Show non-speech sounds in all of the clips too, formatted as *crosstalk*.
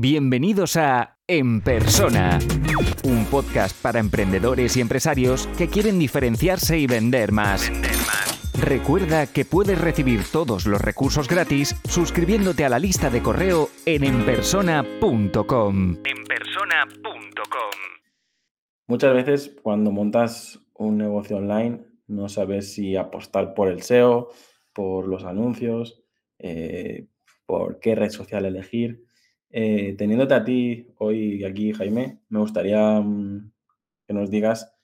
Bienvenidos a En Persona, un podcast para emprendedores y empresarios que quieren diferenciarse y vender más. Recuerda que puedes recibir todos los recursos gratis suscribiéndote a la lista de correo en enpersona.com. Enpersona.com. Muchas veces cuando montas un negocio online no sabes si apostar por el SEO, por los anuncios, eh, por qué red social elegir. Eh, teniéndote a ti hoy aquí, Jaime, me gustaría mm, que nos digas,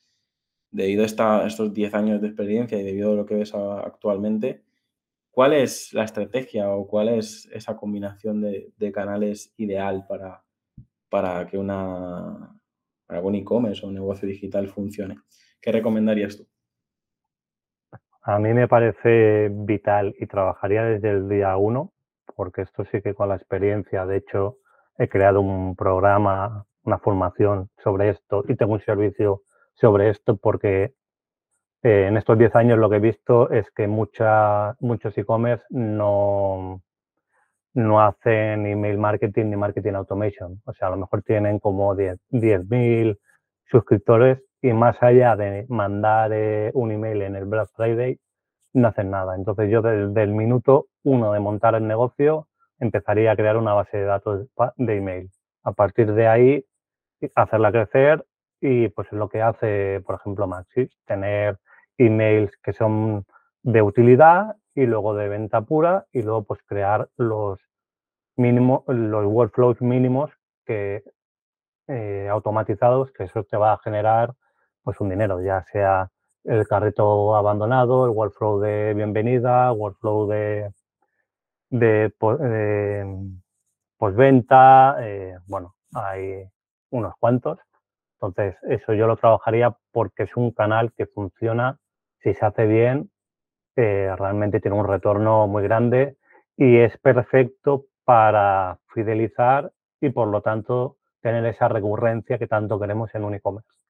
debido a estos 10 años de experiencia y debido a lo que ves actualmente, ¿cuál es la estrategia o cuál es esa combinación de, canales ideal para, para que una para un e-commerce o un negocio digital funcione? ¿Qué recomendarías tú? A mí me parece vital y trabajaría desde el día uno porque esto sí que con la experiencia, de hecho, he creado un programa, una formación sobre esto y tengo un servicio sobre esto porque eh, en estos 10 años lo que he visto es que mucha, muchos e-commerce no, no hacen email marketing ni marketing automation. O sea, a lo mejor tienen como 10.000 suscriptores y más allá de mandar eh, un email en el Black Friday, no hacen nada. Entonces yo desde el minuto uno de montar el negocio empezaría a crear una base de datos de email. A partir de ahí, hacerla crecer y pues es lo que hace, por ejemplo, Maxi, tener emails que son de utilidad y luego de venta pura y luego pues crear los mínimos, los workflows mínimos que eh, automatizados que eso te va a generar pues un dinero, ya sea el carrito abandonado, el workflow de bienvenida, workflow de, de, postventa, eh, bueno, hay unos cuantos. Entonces, eso yo lo trabajaría porque es un canal que funciona, si se hace bien, eh, realmente tiene un retorno muy grande y es perfecto para fidelizar y por lo tanto tener esa recurrencia que tanto queremos en un e-commerce.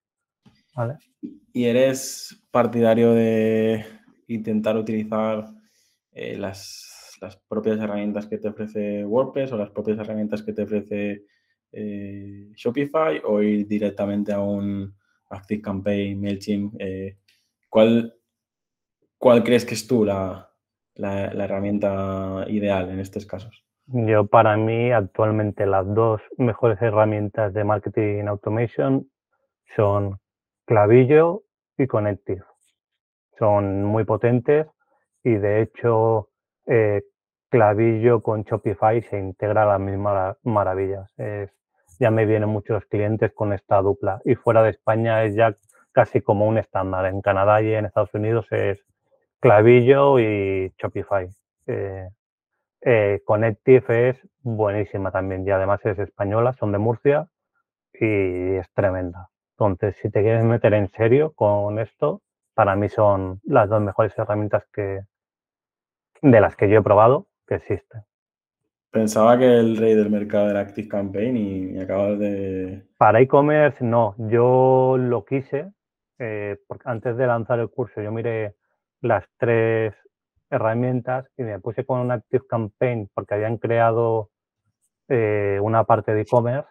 ¿Y eres partidario de intentar utilizar eh, las, las, propias herramientas que te ofrece WordPress o las propias herramientas que te ofrece eh, Shopify o ir directamente a un ActiveCampaign, MailChimp? Eh, ¿cuál, ¿Cuál crees que es tú la, la, la herramienta ideal en estos casos? Yo para mí actualmente las dos mejores herramientas de marketing automation son Clavillo y Connective. Son muy potentes y de hecho eh, Clavillo con Shopify se integra a las mismas maravillas. ya me vienen muchos clientes con esta dupla y fuera de España es ya casi como un estándar. En Canadá y en Estados Unidos es Clavillo y Shopify. Eh, eh, Connective es buenísima también y además es española, son de Murcia y es tremenda. Entonces, si te quieres meter en serio con esto, para mí son las dos mejores herramientas que de las que yo he probado que existen. Pensaba que el rey del mercado era Active Campaign y acabas de... Para e-commerce no, yo lo quise, eh, porque antes de lanzar el curso yo miré las tres herramientas y me puse con un Active Campaign porque habían creado eh, una parte de e-commerce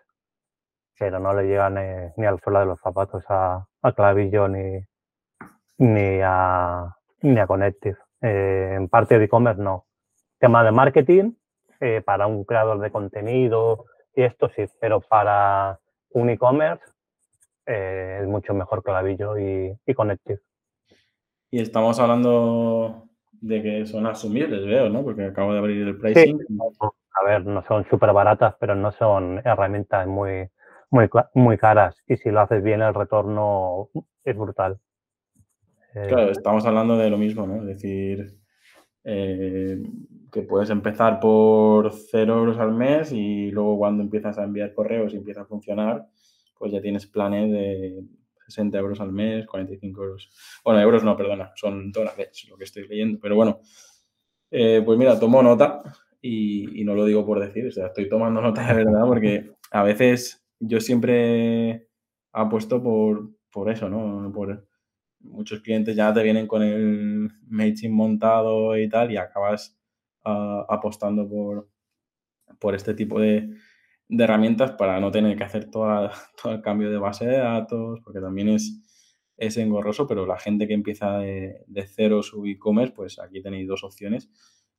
pero no le llega ni, al suelo de los zapatos a, Clavillo ni, ni, a, ni a Connective. Eh, en parte de e-commerce no. Tema de marketing, eh, para un creador de contenido y esto sí, pero para un e-commerce eh, es mucho mejor Clavillo y, y Connective. Y estamos hablando de que son asumibles, veo, ¿no? Porque acabo de abrir el pricing. A ver, no son súper baratas, pero no son herramientas muy, muy, muy caras y si lo haces bien el retorno es brutal. Claro, eh, estamos hablando de lo mismo, ¿no? Es decir, eh, que puedes empezar por 0 euros al mes y luego cuando empiezas a enviar correos y empieza a funcionar, pues ya tienes planes de 60 euros al mes, 45 euros. Bueno, euros no, perdona, son dólares lo que estoy leyendo, pero bueno, eh, pues mira, tomo nota y, y, no lo digo por decir, o sea, estoy tomando nota de verdad porque a veces yo siempre apuesto por, por eso, ¿no? Por muchos clientes ya te vienen con el MailChimp montado y tal y acabas ah, apostando por, por este tipo de, de herramientas para no tener que hacer toda, *laughs* todo el cambio de base de datos, porque también es, es engorroso, pero la gente que empieza de, cero su e-commerce, pues aquí tenéis dos opciones.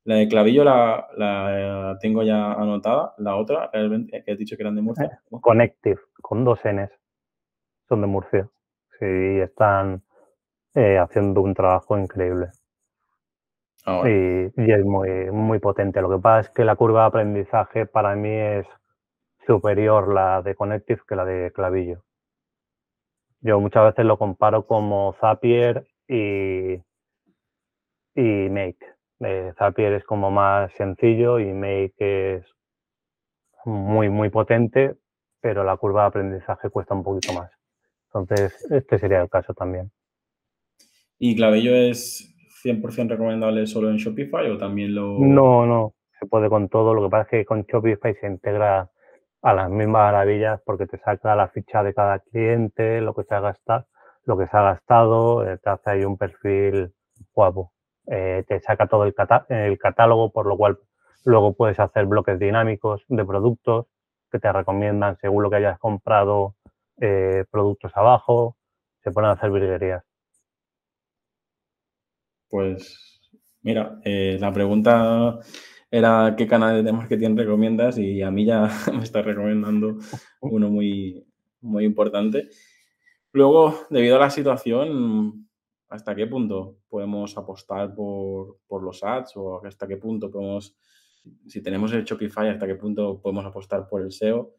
La de clavillo la, tengo ya anotada, la otra, realmente, que has dicho que eran de Murcia. Eh, Connective, con dos Ns, son de Murcia. Sí, están eh, haciendo un trabajo increíble. Ah, y, y, es muy, muy potente. Lo que pasa es que la curva de aprendizaje para mí es superior la de Connective que la de Clavillo. Yo muchas veces lo comparo como Zapier y, y Make. Eh, Zapier es como más sencillo y Make es muy, muy potente, pero la curva de aprendizaje cuesta un poquito más. Entonces, este sería el caso también. ¿Y Clavillo es 100% recomendable solo en Shopify o también lo...? No, no, se puede con todo. Lo que pasa es que con Shopify se integra a las mismas maravillas porque te saca la ficha de cada cliente, lo que se ha gastado, lo que se ha gastado, eh, te hace ahí un perfil guapo. Eh, te saca todo el, catálogo, por lo cual luego puedes hacer bloques dinámicos de productos que te recomiendan según lo que hayas comprado eh, productos abajo, se pueden hacer virguerías. Pues mira, la pregunta era qué canales de marketing recomiendas y a mí ya *laughs* me está recomendando uno muy, muy importante. Luego, debido a la situación, ¿hasta qué punto podemos apostar por, los ads o hasta qué punto podemos, si tenemos el Shopify, hasta qué punto podemos apostar por el SEO?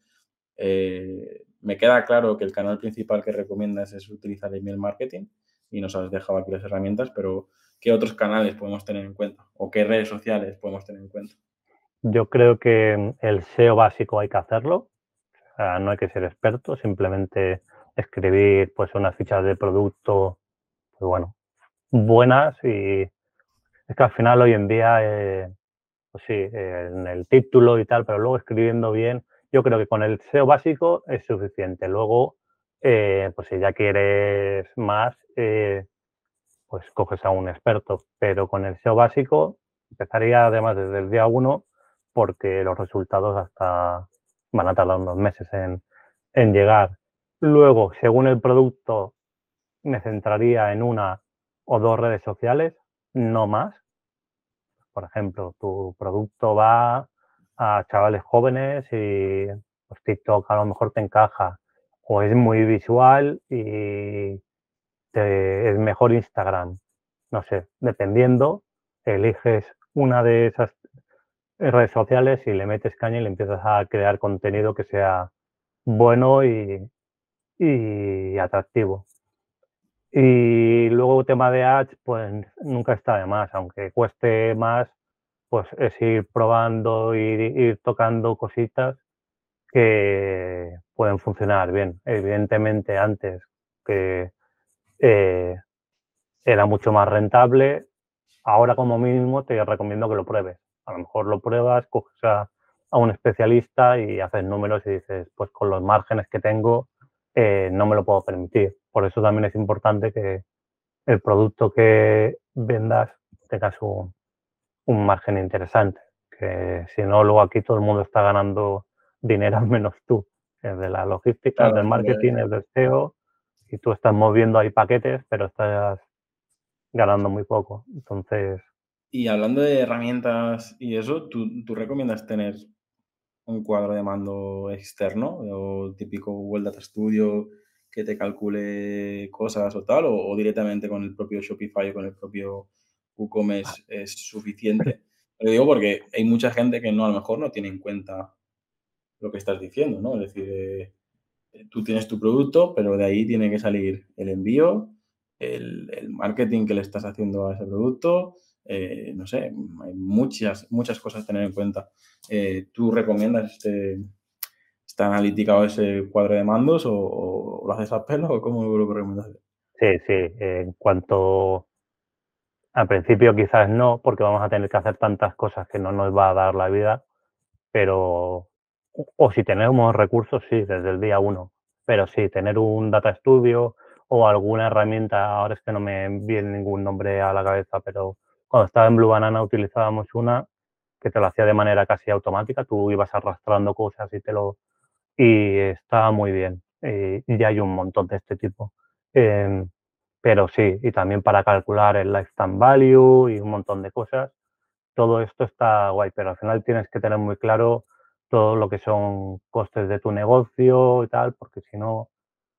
Eh, me queda claro que el canal principal que recomiendas es utilizar email marketing y nos has dejado aquí las herramientas, pero ¿qué otros canales podemos tener en cuenta o qué redes sociales podemos tener en cuenta? Yo creo que el SEO básico hay que hacerlo, no hay que ser experto, simplemente escribir pues unas fichas de producto, pues bueno, buenas y es que al final hoy en día, eh, pues sí, en el título y tal, pero luego escribiendo bien, yo creo que con el SEO básico es suficiente. Luego, eh, pues si ya quieres más, eh, pues coges a un experto, pero con el SEO básico empezaría además desde el día uno porque los resultados hasta van a tardar unos meses en, en llegar. Luego, según el producto, me centraría en una o dos redes sociales, no más. Por ejemplo, tu producto va a chavales jóvenes y pues, TikTok a lo mejor te encaja o es muy visual y es mejor Instagram. No sé, dependiendo, eliges una de esas redes sociales y le metes caña y le empiezas a crear contenido que sea bueno y, y atractivo. Y luego tema de ads, pues nunca está de más, aunque cueste más, pues es ir probando, ir, ir tocando cositas que pueden funcionar bien. Evidentemente antes que eh, era mucho más rentable. Ahora como mínimo te recomiendo que lo pruebes. A lo mejor lo pruebas, coges a, un especialista y haces números y dices, pues con los márgenes que tengo eh, no me lo puedo permitir. Por eso también es importante que el producto que vendas tengas un, un margen interesante. Que si no, luego aquí todo el mundo está ganando dinero *laughs* menos tú. Es de la logística, del marketing, del SEO y tú estás moviendo ahí paquetes, pero estás ganando muy poco. Entonces. Y hablando de herramientas y eso, ¿tú, recomiendas tener un cuadro de mando externo o típico Google Data Studio que te calcule cosas o tal, o, directamente con el propio Shopify o con el propio WooCommerce es suficiente? Lo digo porque hay mucha gente que no a lo mejor no tiene en cuenta lo que estás diciendo, ¿no? Es decir, eh, tú tienes tu producto, pero de ahí tiene que salir el envío, el, marketing que le estás haciendo a ese producto, eh, no sé, hay muchas, muchas cosas a tener en cuenta. Eh, ¿Tú recomiendas este, esta analítica o ese cuadro de mandos o, lo haces a pelo o cómo lo recomiendas? Sí, sí, en cuanto al principio quizás no, porque vamos a tener que hacer tantas cosas que no nos va a dar la vida, pero o si tenemos recursos, sí, desde el día uno. Pero sí, tener un data studio o alguna herramienta, ahora es que no me viene ningún nombre a la cabeza, pero cuando estaba en Blue Banana utilizábamos una que te lo hacía de manera casi automática, tú ibas arrastrando cosas y te lo... y está muy bien. Y, ya hay un montón de este tipo. Em, pero sí, y también para calcular el lifetime value y un montón de cosas. Todo esto está guay, pero al final tienes que tener muy claro todo lo que son costes de tu negocio y tal, porque si no,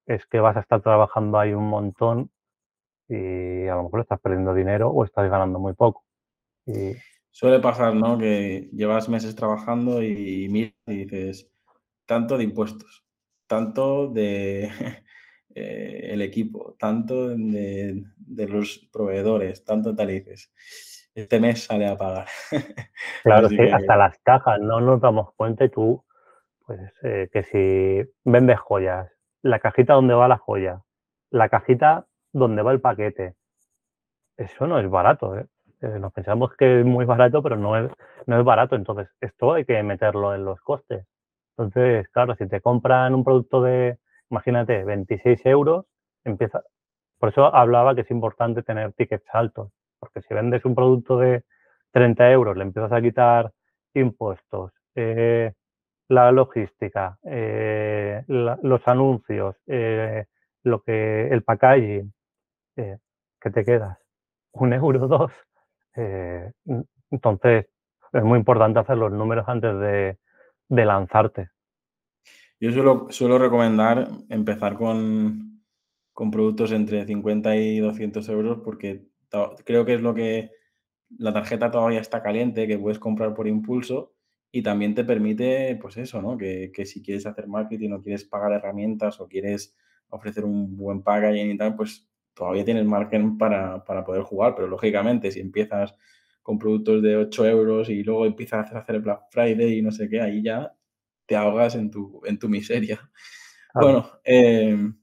es que vas a estar trabajando ahí un montón y a lo mejor estás perdiendo dinero o estás ganando muy poco. Y... Suele pasar, ¿no? Que llevas meses trabajando y miras y dices, tanto de impuestos, tanto de *laughs* eh, el equipo, tanto de, los proveedores, tanto tal y dices, este mes sale a pagar. *laughs* Claro, sí, hasta las cajas, no nos damos cuenta y tú, pues eh, que si vendes joyas, la cajita donde va la joya, la cajita donde va el paquete, eso no es barato, ¿eh? Eh, nos pensamos que es muy barato, pero no es, no es barato. Entonces, esto hay que meterlo en los costes. Entonces, claro, si te compran un producto de, imagínate, 26 euros, empieza. Por eso hablaba que es importante tener tickets altos, porque si vendes un producto de 30 euros, le empiezas a quitar impuestos, eh, la logística, eh, los anuncios, lo que el packaging, ¿qué te quedas? Un euro, *laughs* dos. Eh, entonces, es muy importante hacer los números antes de, lanzarte. Yo suelo, suelo recomendar empezar con, con, productos entre 50 y 200 euros porque creo que es lo que la tarjeta todavía está caliente, que puedes comprar por impulso y también te permite, pues eso, ¿no? Que, que si quieres hacer marketing o quieres pagar herramientas o quieres ofrecer un buen packaging y tal, pues todavía tienes margen para, poder jugar, pero lógicamente si empiezas con productos de 8 euros y luego empiezas a hacer Black Friday y no sé qué, ahí ya te ahogas en tu, en tu miseria. Bueno, em,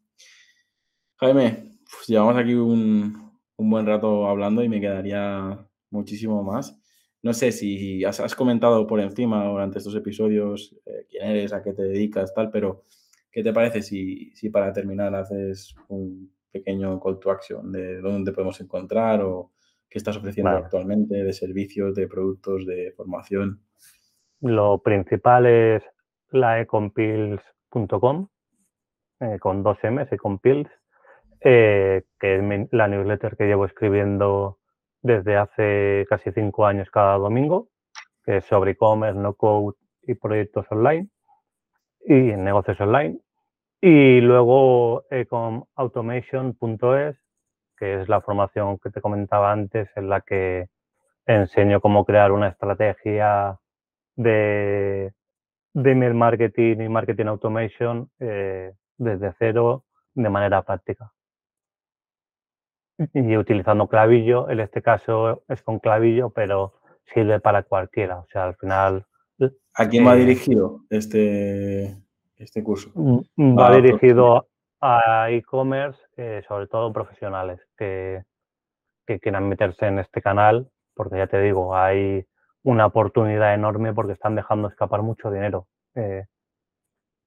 Jaime, pues llevamos aquí un, buen rato hablando y me quedaría muchísimo más. No sé si has, comentado por encima durante estos episodios eh, quién eres, a qué te dedicas, tal, pero ¿qué te parece si, si para terminar haces un pequeño call to action de dónde podemos encontrar o qué estás ofreciendo actualmente de servicios, de productos, de formación. Lo principal es la ecompills.com eh, con dos M's, ecompills, eh, que es la newsletter que llevo escribiendo desde hace casi cinco años cada domingo, que es sobre e-commerce, no code y proyectos online y negocios online. Y luego ecomautomation.es, que es la formación que te comentaba antes, en la que enseño cómo crear una estrategia de, de email marketing y marketing automation eh, desde cero de manera práctica. Y utilizando clavillo, en este caso es con clavillo, pero sirve para cualquiera. O sea, al final. ¿A quién va eh, dirigido este, este curso? Mm, mm, va dirigido a e-commerce, eh, sobre todo profesionales que, quieran meterse en este canal, porque ya te digo, hay una oportunidad enorme porque están dejando escapar mucho dinero. Eh,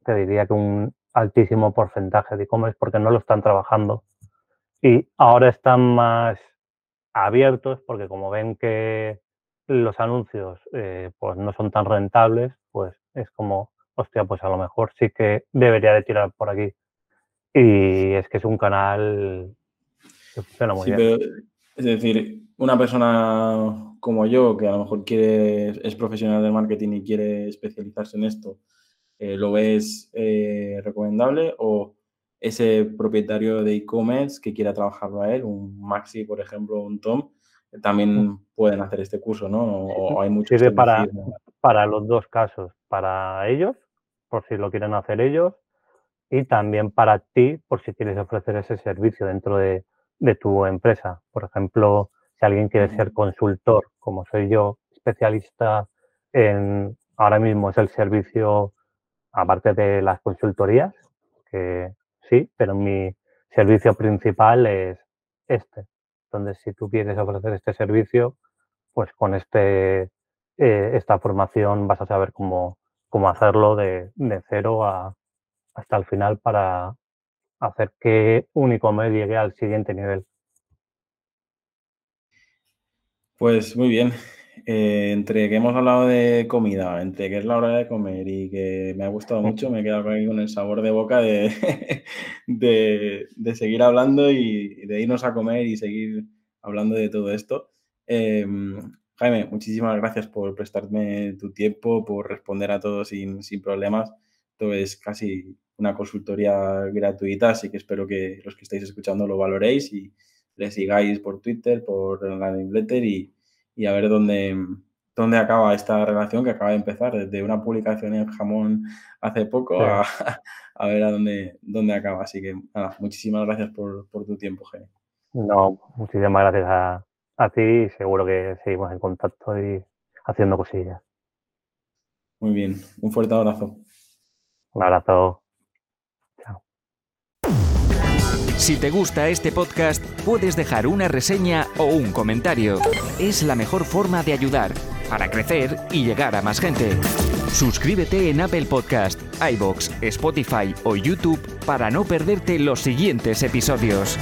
te diría que un altísimo porcentaje de e-commerce porque no lo están trabajando. Y ahora están más abiertos porque como ven que los anuncios eh, pues no son tan rentables, pues es como hostia, pues a lo mejor sí que debería de tirar por aquí. Y es que es un canal que funciona muy bien. es decir, una persona como yo, que a lo mejor quiere, es profesional del marketing y quiere especializarse en esto, eh, ¿lo ves eh, recomendable? ¿O ese propietario de e-commerce que quiera trabajarlo a él, un Maxi, por ejemplo, un Tom, también mm. pueden hacer este curso, ¿no? O, hay muchos Sirve para, para los dos casos, para ellos por si lo quieren hacer ellos y también para ti por si quieres ofrecer ese servicio dentro de, tu empresa. Por ejemplo, si alguien quiere ser consultor, como soy yo, especialista en, ahora mismo es el servicio, aparte de las consultorías, que sí, pero mi servicio principal es este. Entonces, si tú quieres ofrecer este servicio, pues con este, eh, esta formación vas a saber cómo, cómo hacerlo de, cero hasta el final para hacer que un e-commerce llegue al siguiente nivel. Pues muy bien. eh, entre que hemos hablado de comida, entre que es la hora de comer y que me ha gustado mucho, me he quedado aquí con el sabor de boca de, *laughs* de, seguir hablando y de irnos a comer y seguir hablando de todo esto. Em, Jaime, muchísimas gracias por prestarme tu tiempo, por responder a todos sin, sin problemas. Esto es casi una consultoría gratuita, así que espero que los que estáis escuchando lo valoréis y le sigáis por Twitter, por la newsletter y, y a ver dónde, dónde acaba esta relación que acaba de empezar, desde una publicación en jamón hace poco a, a, ver a dónde, dónde acaba. Así que nada, muchísimas gracias por, por tu tiempo, Jaime. No, muchísimas gracias a, a ti y seguro que seguimos en contacto y haciendo cosillas. Muy bien, un fuerte abrazo. Un abrazo. Si te gusta este podcast, puedes dejar una reseña o un comentario. Es la mejor forma de ayudar para crecer y llegar a más gente. Suscríbete en Apple Podcast, iBox, Spotify o YouTube para no perderte los siguientes episodios.